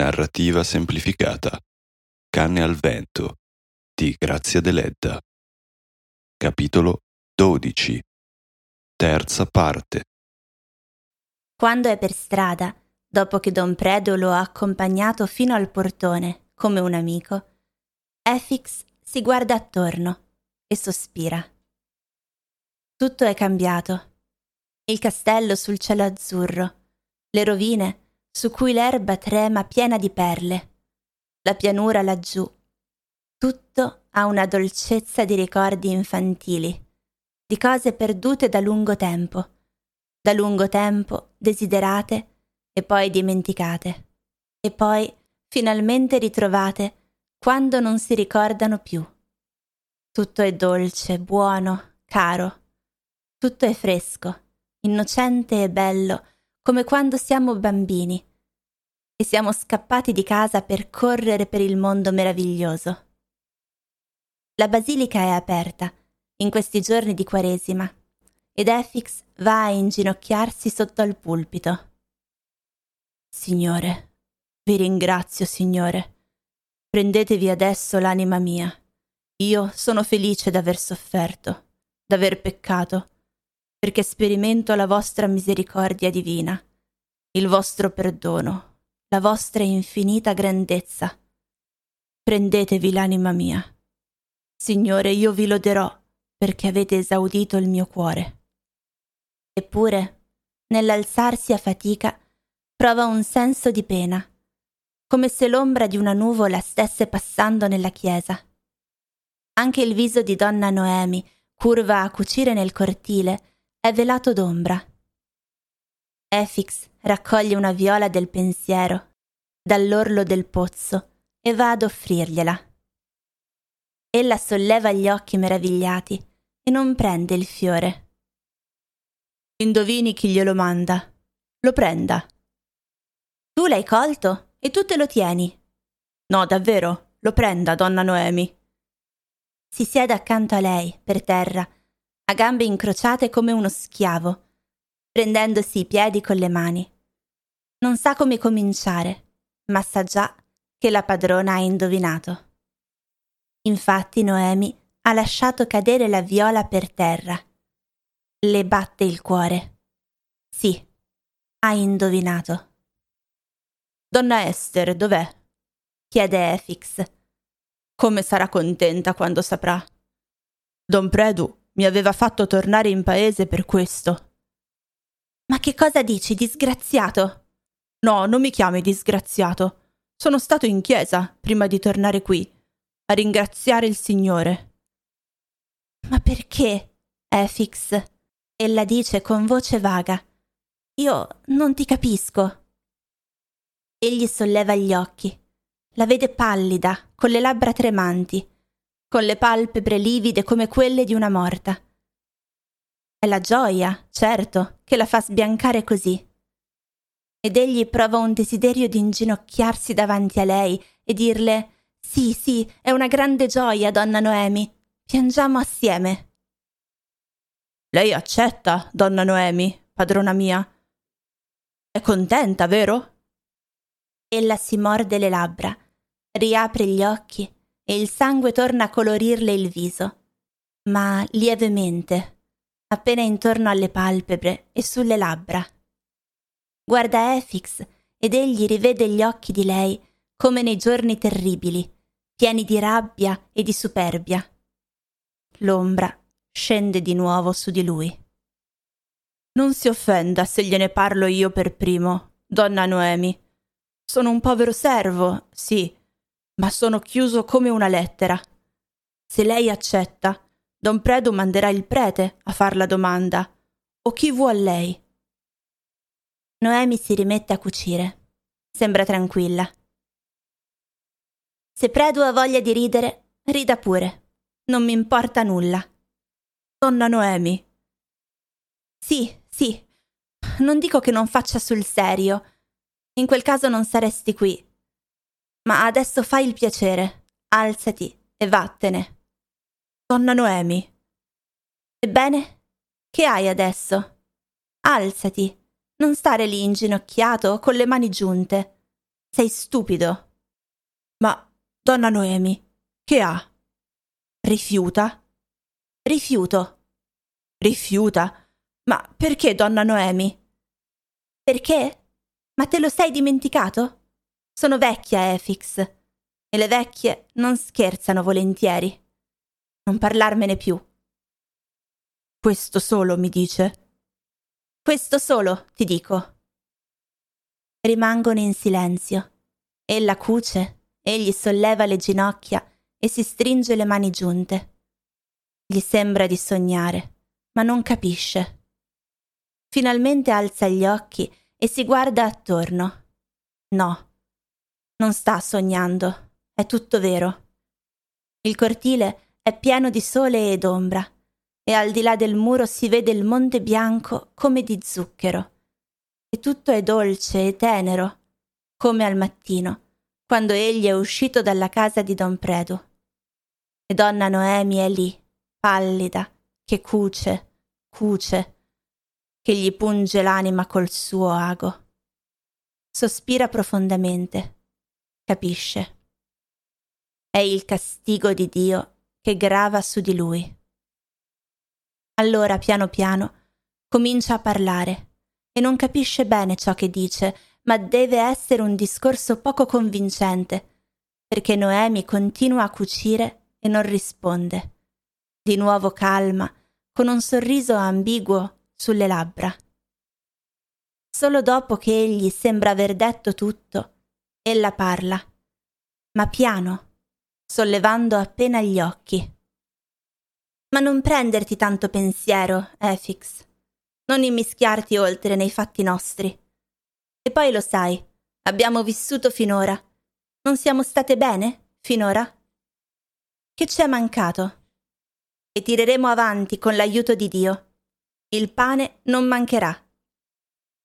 Narrativa semplificata. Canne al vento di Grazia Deledda. Capitolo 12. Terza parte. Quando è per strada, dopo che Don Predo lo ha accompagnato fino al portone come un amico, Efix si guarda attorno e sospira. Tutto è cambiato. Il castello sul cielo azzurro, le rovine su cui l'erba trema piena di perle, la pianura laggiù. Tutto ha una dolcezza di ricordi infantili, di cose perdute da lungo tempo, da lungo tempo desiderate e poi dimenticate, e poi finalmente ritrovate quando non si ricordano più. Tutto è dolce, buono, caro, tutto è fresco, innocente e bello, come quando siamo bambini e siamo scappati di casa per correre per il mondo meraviglioso. La basilica è aperta in questi giorni di Quaresima ed Efix va a inginocchiarsi sotto al pulpito. Signore, vi ringrazio, Signore. Prendetevi adesso l'anima mia. Io sono felice d'aver sofferto, d'aver peccato perché sperimento la vostra misericordia divina, il vostro perdono, la vostra infinita grandezza. Prendetevi l'anima mia. Signore, io vi loderò perché avete esaudito il mio cuore. Eppure, nell'alzarsi a fatica, prova un senso di pena, come se l'ombra di una nuvola stesse passando nella chiesa. Anche il viso di donna Noemi, curva a cucire nel cortile, è velato d'ombra. Efix raccoglie una viola del pensiero dall'orlo del pozzo e va ad offrirgliela. Ella solleva gli occhi meravigliati e non prende il fiore. Indovini chi glielo manda. Lo prenda. Tu l'hai colto e tu te lo tieni. No, davvero, lo prenda, donna Noemi. Si siede accanto a lei, per terra, a gambe incrociate come uno schiavo, prendendosi i piedi con le mani. Non sa come cominciare, ma sa già che la padrona ha indovinato. Infatti Noemi ha lasciato cadere la viola per terra. Le batte il cuore. Sì, ha indovinato. Donna Esther, dov'è? chiede Efix. Come sarà contenta quando saprà. Don Predu mi aveva fatto tornare in paese per questo. Ma che cosa dici, disgraziato? No, non mi chiami disgraziato. Sono stato in chiesa prima di tornare qui, a ringraziare il Signore. Ma perché, Efix? Ella dice con voce vaga. Io non ti capisco. Egli solleva gli occhi. La vede pallida, con le labbra tremanti, con le palpebre livide come quelle di una morta. È la gioia, certo, che la fa sbiancare così. Ed egli prova un desiderio di inginocchiarsi davanti a lei e dirle Sì, sì, è una grande gioia, donna Noemi. Piangiamo assieme. Lei accetta, donna Noemi, padrona mia. È contenta, vero? Ella si morde le labbra, riapre gli occhi e il sangue torna a colorirle il viso, ma lievemente, appena intorno alle palpebre e sulle labbra. Guarda Efix ed egli rivede gli occhi di lei come nei giorni terribili, pieni di rabbia e di superbia. L'ombra scende di nuovo su di lui. Non si offenda se gliene parlo io per primo, donna Noemi. Sono un povero servo, sì, ma sono chiuso come una lettera. Se lei accetta, don Predu manderà il prete a far la domanda. O chi vuol lei? Noemi si rimette a cucire. Sembra tranquilla. Se Predu ha voglia di ridere, rida pure. Non mi importa nulla. Donna Noemi. Sì, sì. Non dico che non faccia sul serio. In quel caso non saresti qui. Ma adesso fai il piacere, alzati e vattene. Donna Noemi. Ebbene, che hai adesso? Alzati, non stare lì inginocchiato con le mani giunte. Sei stupido. Ma, donna Noemi, che ha? Rifiuta? Rifiuto. Rifiuta? Ma perché, donna Noemi? Perché? Ma te lo sei dimenticato? Sono vecchia, Efix, e le vecchie non scherzano volentieri. Non parlarmene più. Questo solo mi dice. Questo solo, ti dico. Rimangono in silenzio. Ella cuce, egli solleva le ginocchia e si stringe le mani giunte. Gli sembra di sognare, ma non capisce. Finalmente alza gli occhi e si guarda attorno. No, non sta sognando, è tutto vero. Il cortile è pieno di sole ed ombra, e al di là del muro si vede il monte bianco come di zucchero. E tutto è dolce e tenero, come al mattino, quando egli è uscito dalla casa di Don Predu. E donna Noemi è lì, pallida, che cuce, cuce, che gli punge l'anima col suo ago. Sospira profondamente capisce. È il castigo di Dio che grava su di lui. Allora, piano piano, comincia a parlare e non capisce bene ciò che dice, ma deve essere un discorso poco convincente, perché Noemi continua a cucire e non risponde. Di nuovo calma, con un sorriso ambiguo sulle labbra. Solo dopo che egli sembra aver detto tutto, Ella parla, ma piano, sollevando appena gli occhi. Ma non prenderti tanto pensiero, Efix. Non immischiarti oltre nei fatti nostri. E poi lo sai, abbiamo vissuto finora. Non siamo state bene finora? Che ci è mancato? E tireremo avanti con l'aiuto di Dio. Il pane non mancherà.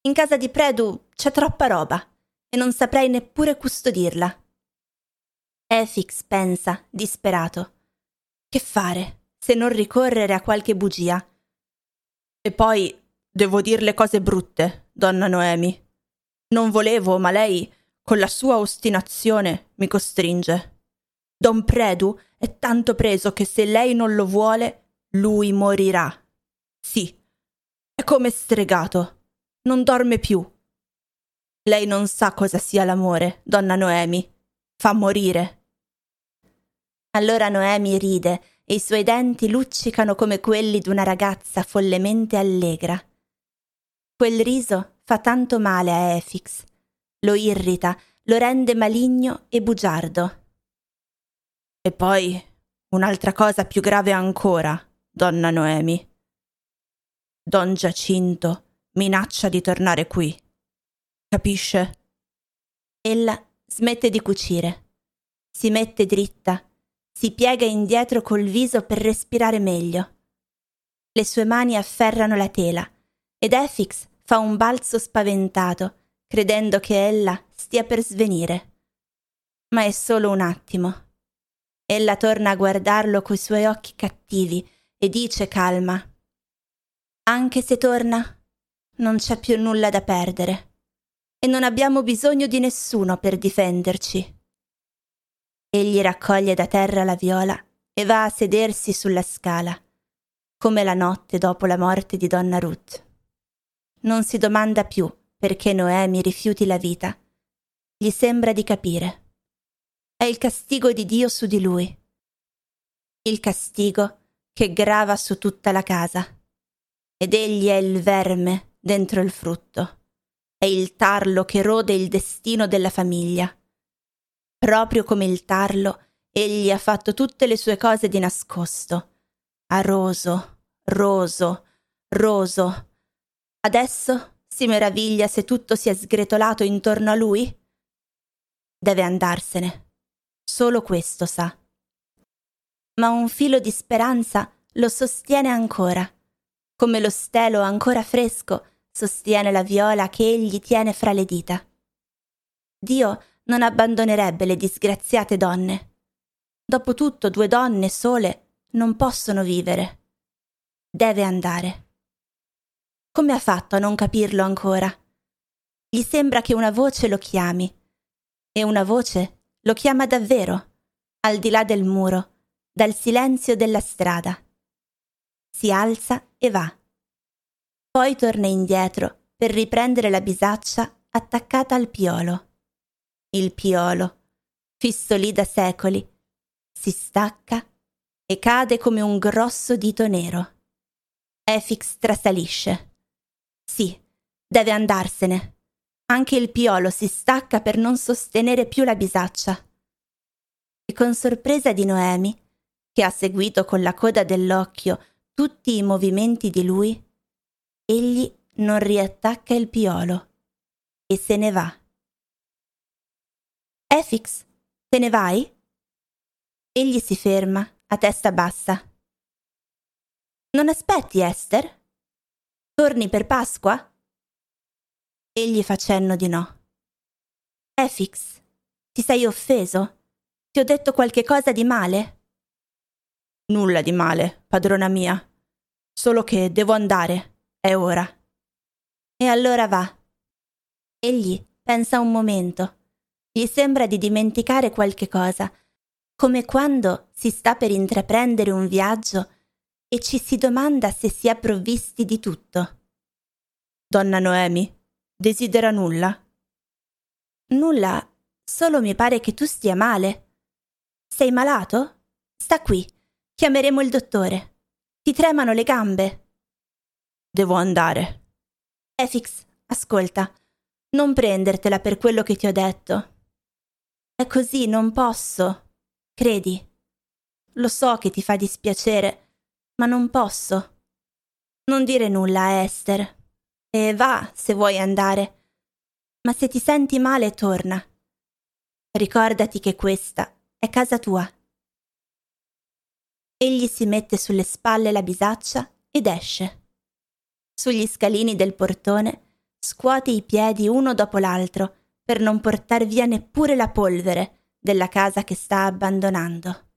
In casa di Predu c'è troppa roba e non saprei neppure custodirla. Efix pensa, disperato. Che fare, se non ricorrere a qualche bugia? E poi devo dir le cose brutte, donna Noemi. Non volevo, ma lei, con la sua ostinazione, mi costringe. Don Predu è tanto preso che se lei non lo vuole, lui morirà. Sì, è come stregato. Non dorme più, lei non sa cosa sia l'amore, donna Noemi. Fa morire. Allora Noemi ride e i suoi denti luccicano come quelli d'una ragazza follemente allegra. Quel riso fa tanto male a Efix. Lo irrita, lo rende maligno e bugiardo. E poi un'altra cosa più grave ancora, donna Noemi. Don Giacinto minaccia di tornare qui. Capisce? Ella smette di cucire. Si mette dritta, si piega indietro col viso per respirare meglio. Le sue mani afferrano la tela ed Efix fa un balzo spaventato, credendo che ella stia per svenire. Ma è solo un attimo. Ella torna a guardarlo coi suoi occhi cattivi e dice calma: Anche se torna, non c'è più nulla da perdere e non abbiamo bisogno di nessuno per difenderci. Egli raccoglie da terra la viola e va a sedersi sulla scala, come la notte dopo la morte di donna Ruth. Non si domanda più perché Noemi rifiuti la vita. Gli sembra di capire. È il castigo di Dio su di lui. Il castigo che grava su tutta la casa. Ed egli è il verme dentro il frutto è il tarlo che rode il destino della famiglia. Proprio come il tarlo, egli ha fatto tutte le sue cose di nascosto. A roso, roso, roso. Adesso si meraviglia se tutto si è sgretolato intorno a lui? Deve andarsene. Solo questo sa. Ma un filo di speranza lo sostiene ancora, come lo stelo ancora fresco sostiene la viola che egli tiene fra le dita. Dio non abbandonerebbe le disgraziate donne. Dopotutto due donne sole non possono vivere. Deve andare. Come ha fatto a non capirlo ancora? Gli sembra che una voce lo chiami, e una voce lo chiama davvero, al di là del muro, dal silenzio della strada. Si alza e va. Poi torna indietro per riprendere la bisaccia attaccata al piolo. Il piolo, fisso lì da secoli, si stacca e cade come un grosso dito nero. Efix trasalisce. Sì, deve andarsene. Anche il piolo si stacca per non sostenere più la bisaccia. E con sorpresa di Noemi, che ha seguito con la coda dell'occhio tutti i movimenti di lui, egli non riattacca il piolo e se ne va. Efix, te ne vai? Egli si ferma, a testa bassa. Non aspetti, Esther? Torni per Pasqua? Egli fa cenno di no. Efix, ti sei offeso? Ti ho detto qualche cosa di male? Nulla di male, padrona mia. Solo che devo andare. È ora. E allora va. Egli pensa un momento. Gli sembra di dimenticare qualche cosa, come quando si sta per intraprendere un viaggio e ci si domanda se si è provvisti di tutto. Donna Noemi, desidera nulla? Nulla, solo mi pare che tu stia male. Sei malato? Sta qui, chiameremo il dottore. Ti tremano le gambe. Devo andare. Efix, ascolta, non prendertela per quello che ti ho detto. È così, non posso. Credi. Lo so che ti fa dispiacere, ma non posso. Non dire nulla a Esther. E va se vuoi andare. Ma se ti senti male, torna. Ricordati che questa è casa tua. Egli si mette sulle spalle la bisaccia ed esce. Sugli scalini del portone scuote i piedi uno dopo l'altro per non portar via neppure la polvere della casa che sta abbandonando.